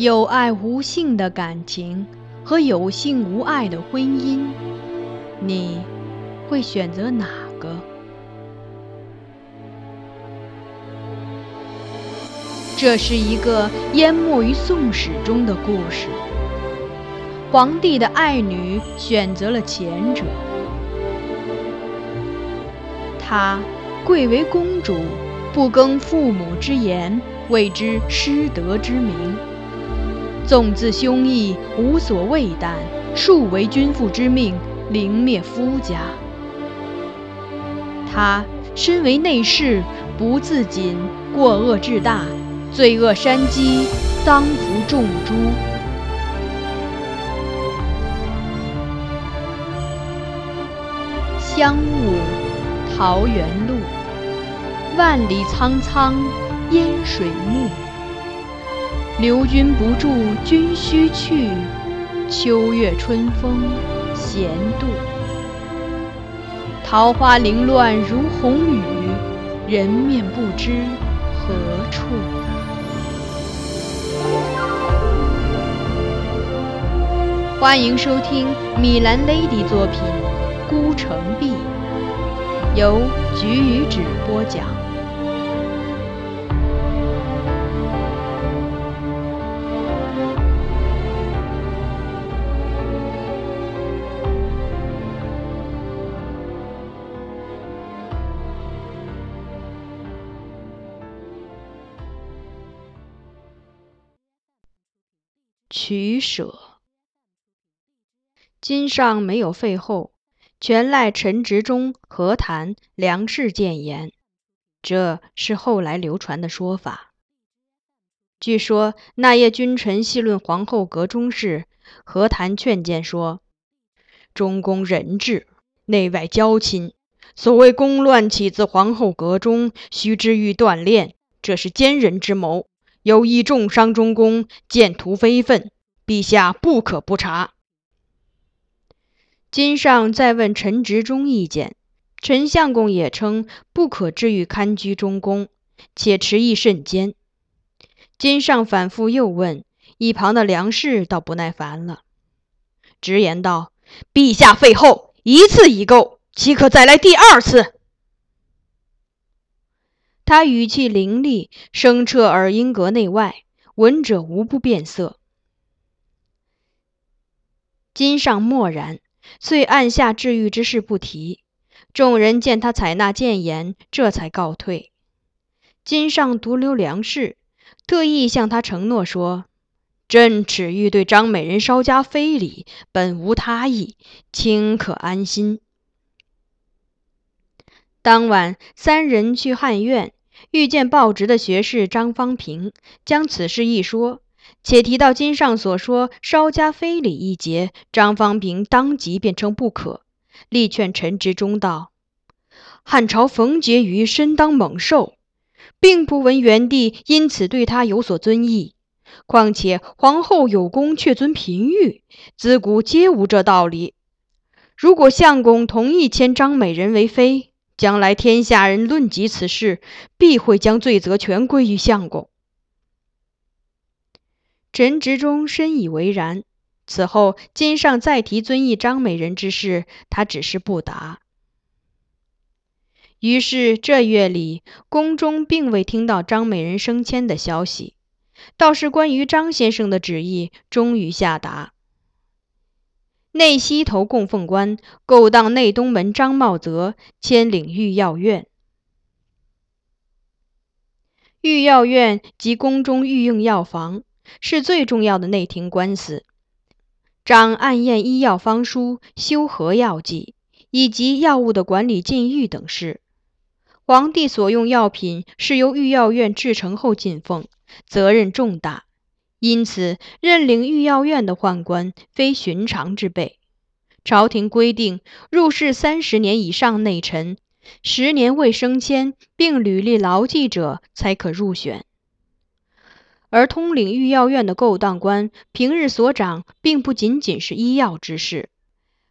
有爱无性的感情和有性无爱的婚姻，你会选择哪个？这是一个淹没于宋史中的故事。皇帝的爱女选择了前者，她贵为公主。不更父母之言，谓之失德之名；纵自兄义，无所畏惮，数为君父之命，凌灭夫家。他身为内侍，不自谨，过恶至大，罪恶山积，当服众诛。香雾，桃源路。万里苍苍，烟水暮。留君不住，君须去。秋月春风闲度。桃花凌乱如红雨，人面不知何处。欢迎收听米兰 Lady 作品《孤城闭》，由菊与纸播讲。取舍。今上没有废后，全赖陈执中、何谈、梁氏谏言，这是后来流传的说法。据说那夜君臣细论皇后阁中事，何谈劝谏说：“中宫人治，内外交亲，所谓宫乱起自皇后阁中，须知欲锻炼，这是奸人之谋。”有意重伤中宫，见图非分，陛下不可不察。金上再问陈执中意见，陈相公也称不可至于堪居中宫，且迟疑甚坚。金上反复又问，一旁的梁氏倒不耐烦了，直言道：“陛下废后一次已够，岂可再来第二次？”他语气凌厉，声彻耳音阁内外，闻者无不变色。金上默然，遂按下治愈之事不提。众人见他采纳谏言，这才告退。金上独留梁氏，特意向他承诺说：“朕只欲对张美人稍加非礼，本无他意，卿可安心。”当晚，三人去汉苑。遇见报职的学士张方平，将此事一说，且提到金上所说“稍加非礼”一节，张方平当即便称不可，力劝陈执中道：“汉朝冯婕妤身当猛兽，并不闻元帝因此对她有所尊意。况且皇后有功却尊嫔御，自古皆无这道理。如果相公同意迁张美人为妃，”将来天下人论及此事，必会将罪责全归于相公。陈执中深以为然。此后，金上再提遵义张美人之事，他只是不答。于是这月里，宫中并未听到张美人升迁的消息，倒是关于张先生的旨意终于下达。内西头供奉官勾当内东门张茂泽迁领御药院。御药院即宫中御用药房，是最重要的内廷官司，掌按验医药方书、修核药剂以及药物的管理禁欲等事。皇帝所用药品是由御药院制成后进奉，责任重大。因此，认领御药院的宦官非寻常之辈。朝廷规定，入仕三十年以上内臣，十年未升迁并履历牢记者，才可入选。而通领御药院的勾当官，平日所掌并不仅仅是医药之事，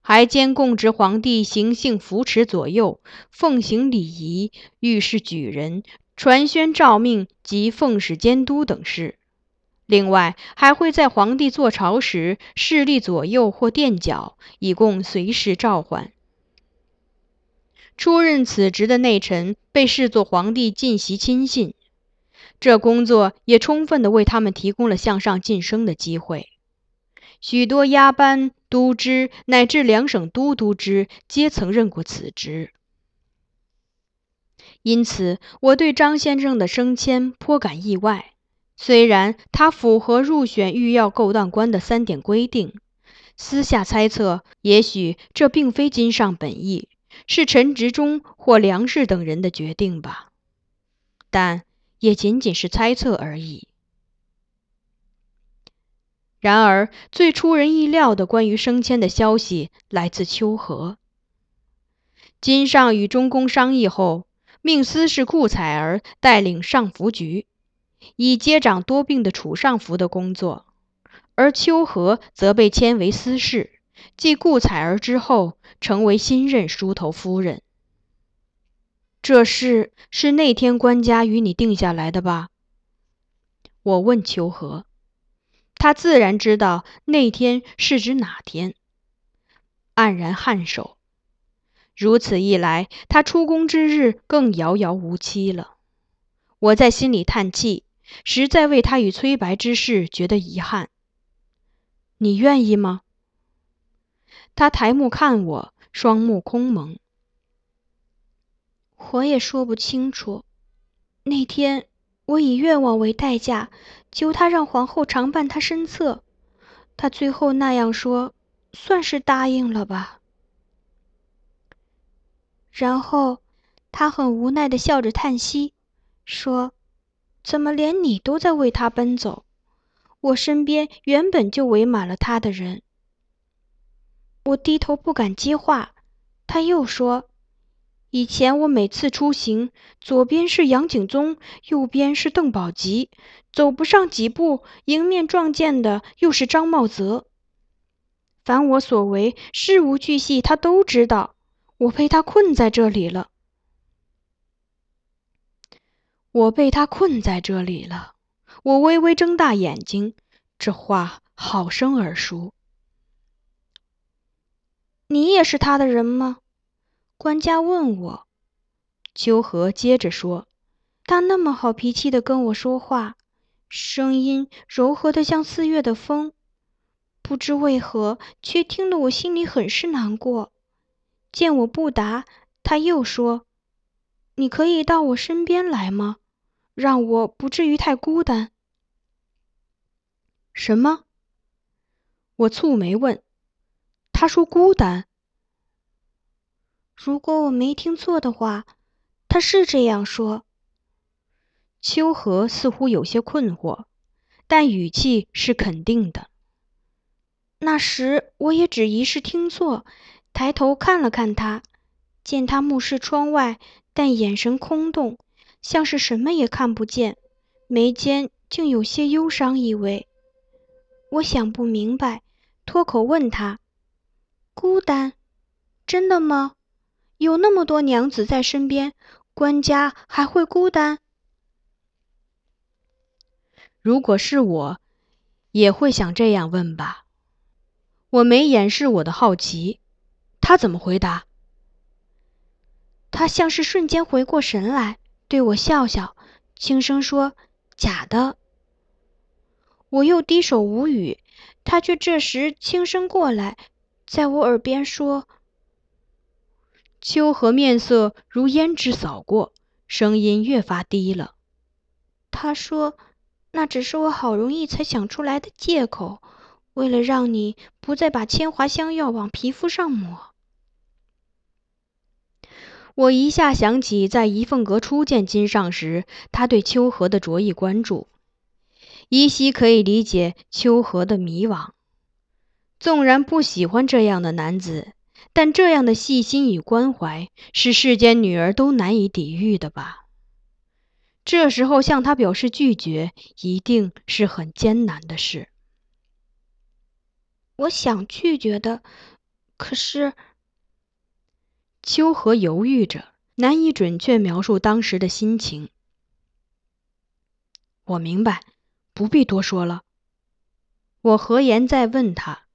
还兼供职皇帝行幸扶持左右、奉行礼仪、御事举人、传宣诏命及奉使监督等事。另外，还会在皇帝坐朝时侍立左右或垫脚，以供随时召唤。出任此职的内臣被视作皇帝近习亲信，这工作也充分地为他们提供了向上晋升的机会。许多押班、都知乃至两省都督之，皆曾任过此职。因此，我对张先生的升迁颇感意外。虽然他符合入选御药勾当官的三点规定，私下猜测，也许这并非金上本意，是陈执中或梁氏等人的决定吧。但也仅仅是猜测而已。然而，最出人意料的关于升迁的消息来自秋和。金上与中宫商议后，命司事顾采儿带领上服局。以接掌多病的楚尚福的工作，而秋和则被迁为司事，继顾采儿之后，成为新任梳头夫人。这事是那天官家与你定下来的吧？我问秋和，他自然知道那天是指哪天，黯然颔首。如此一来，他出宫之日更遥遥无期了。我在心里叹气。实在为他与崔白之事觉得遗憾。你愿意吗？他抬目看我，双目空蒙。我也说不清楚。那天我以愿望为代价，求他让皇后常伴他身侧。他最后那样说，算是答应了吧。然后他很无奈的笑着叹息，说。怎么连你都在为他奔走？我身边原本就围满了他的人。我低头不敢接话。他又说：“以前我每次出行，左边是杨景宗，右边是邓宝吉，走不上几步，迎面撞见的又是张茂泽。凡我所为，事无巨细，他都知道。我被他困在这里了。”我被他困在这里了。我微微睁大眼睛，这话好生耳熟。你也是他的人吗？官家问我。秋荷接着说：“他那么好脾气的跟我说话，声音柔和的像四月的风，不知为何，却听得我心里很是难过。见我不答，他又说：‘你可以到我身边来吗？’”让我不至于太孤单。什么？我蹙眉问。他说孤单。如果我没听错的话，他是这样说。秋荷似乎有些困惑，但语气是肯定的。那时我也只疑是听错，抬头看了看他，见他目视窗外，但眼神空洞。像是什么也看不见，眉间竟有些忧伤意味。我想不明白，脱口问他：“孤单？真的吗？有那么多娘子在身边，官家还会孤单？”如果是我，也会想这样问吧。我没掩饰我的好奇。他怎么回答？他像是瞬间回过神来。对我笑笑，轻声说：“假的。”我又低首无语，他却这时轻声过来，在我耳边说：“秋荷面色如胭脂扫过，声音越发低了。他说：‘那只是我好容易才想出来的借口，为了让你不再把千华香药往皮肤上抹。’”我一下想起在怡凤阁初见金上时，他对秋荷的着意关注，依稀可以理解秋荷的迷惘。纵然不喜欢这样的男子，但这样的细心与关怀，是世间女儿都难以抵御的吧？这时候向他表示拒绝，一定是很艰难的事。我想拒绝的，可是……秋荷犹豫着，难以准确描述当时的心情。我明白，不必多说了。我何言再问他：“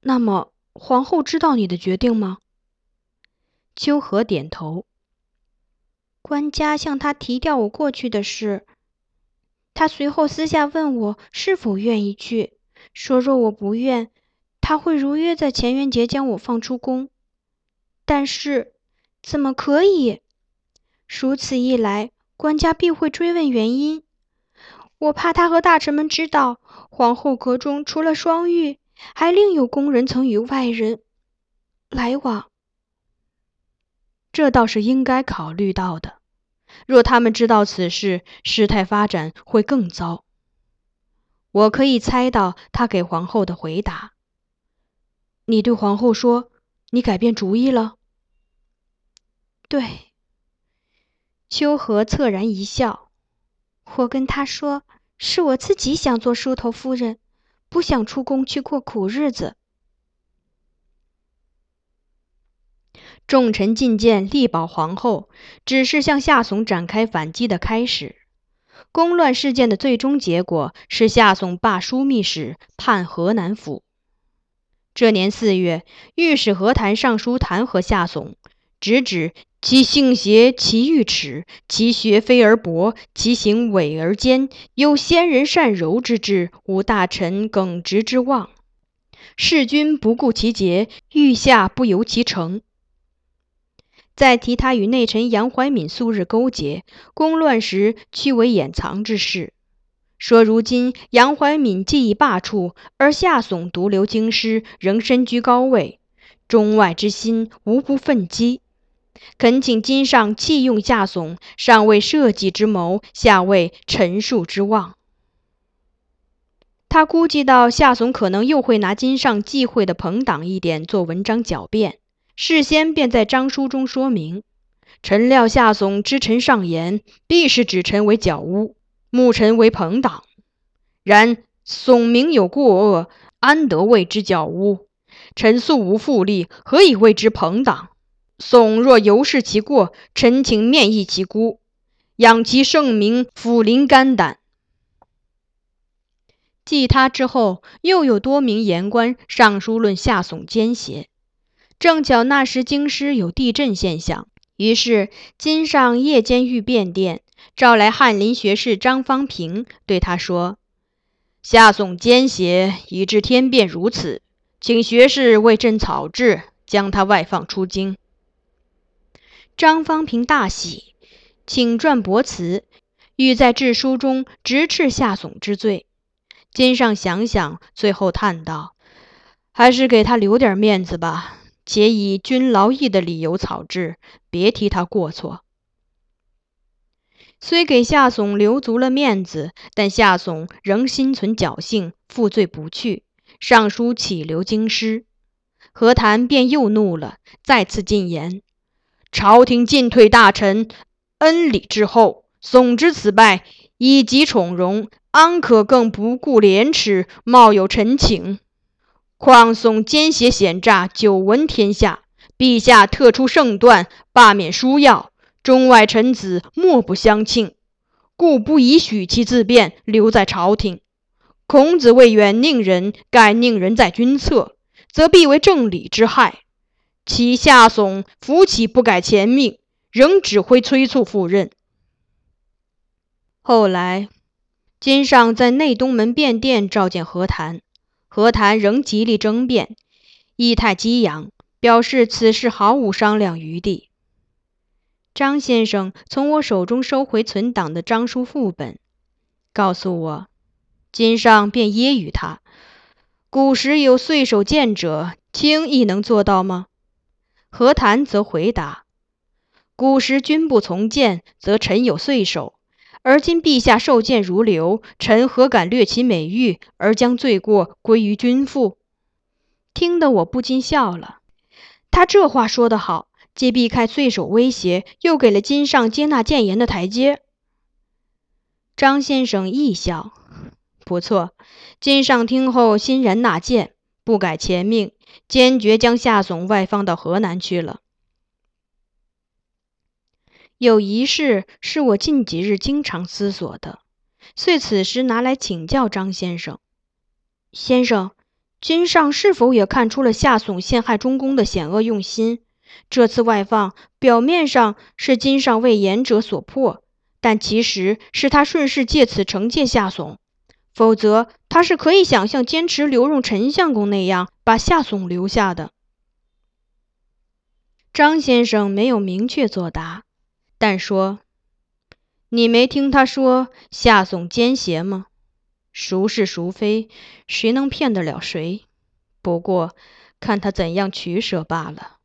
那么皇后知道你的决定吗？”秋荷点头。官家向他提调我过去的事。他随后私下问我是否愿意去，说若我不愿，他会如约在乾元节将我放出宫。但是怎么可以？如此一来，官家必会追问原因。我怕他和大臣们知道，皇后阁中除了双玉，还另有宫人曾与外人来往。这倒是应该考虑到的。若他们知道此事，事态发展会更糟。我可以猜到他给皇后的回答。你对皇后说，你改变主意了。对。秋荷恻然一笑。我跟他说，是我自己想做梳头夫人，不想出宫去过苦日子。众臣进谏力保皇后，只是向夏怂展开反击的开始。宫乱事件的最终结果是夏怂罢枢密使，判河南府。这年四月，御史何谈上书弹劾夏怂，直指其性邪，其欲耻，其学非而博，其行伪而奸，有先人善柔之志，无大臣耿直之望。弑君不顾其节，欲下不由其成。再提他与内臣杨怀敏素日勾结，宫乱时屈为掩藏之事。说如今杨怀敏既已罢黜，而夏悚独留京师，仍身居高位，中外之心无不愤激。恳请金上弃用夏悚，上为社稷之谋，下为陈述之望。他估计到夏悚可能又会拿金上忌讳的朋党一点做文章狡辩。事先便在章书中说明，臣料夏悚知臣上言，必是指臣为狡污，目臣为朋党。然悚明有过恶，安得谓之狡污？臣素无复利，何以谓之朋党？悚若尤是其过，臣请面议其孤，养其圣名，抚临肝胆。继他之后，又有多名言官上书论夏悚奸邪。正巧那时京师有地震现象，于是金上夜间御便殿，召来翰林学士张方平，对他说：“夏悚奸邪，以致天变如此，请学士为朕草制，将他外放出京。”张方平大喜，请撰驳词，欲在致书中直斥夏悚之罪。金上想想，最后叹道：“还是给他留点面子吧。”且以君劳役的理由草制，别提他过错。虽给夏悚留足了面子，但夏悚仍心存侥幸，负罪不去，上书乞留京师。何谈便又怒了，再次进言：朝廷进退大臣，恩礼之厚，悚之此败，以及宠荣，安可更不顾廉耻，冒有臣请？况悚奸邪险诈，久闻天下。陛下特出圣断，罢免书要，中外臣子莫不相庆，故不宜许其自便，留在朝廷。孔子谓远佞人，盖佞人在君侧，则必为正理之害。其下悚扶起不改前命，仍指挥催促赴任。后来，金上在内东门便殿召见何谈。何谈仍极力争辩，意态激扬，表示此事毫无商量余地。张先生从我手中收回存档的章书副本，告诉我，金上便揶揄他：“古时有岁守谏者，卿亦能做到吗？”何谈则回答：“古时君不从谏，则臣有岁守。”而今陛下受谏如流，臣何敢略其美誉，而将罪过归于君父？听得我不禁笑了。他这话说得好，既避开罪首威胁，又给了金上接纳谏言的台阶。张先生亦笑，不错。金上听后欣然纳谏，不改前命，坚决将夏悚外放到河南去了。有一事是我近几日经常思索的：遂此时拿来请教张先生。先生，君上是否也看出了夏悚陷害中宫的险恶用心？这次外放，表面上是君上为言者所迫，但其实是他顺势借此惩戒夏悚。否则，他是可以想象坚持留用陈相公那样把夏悚留下的。张先生没有明确作答，但说：“你没听他说夏悚奸邪吗？孰是孰非，谁能骗得了谁？不过看他怎样取舍罢了。”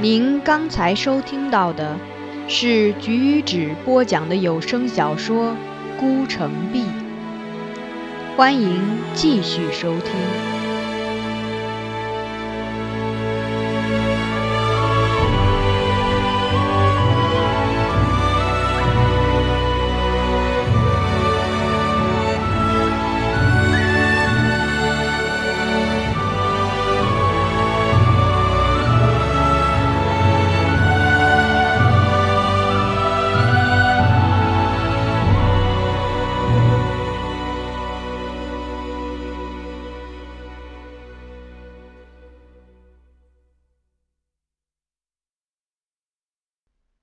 您刚才收听到的是菊与纸播讲的有声小说《孤城闭》，欢迎继续收听。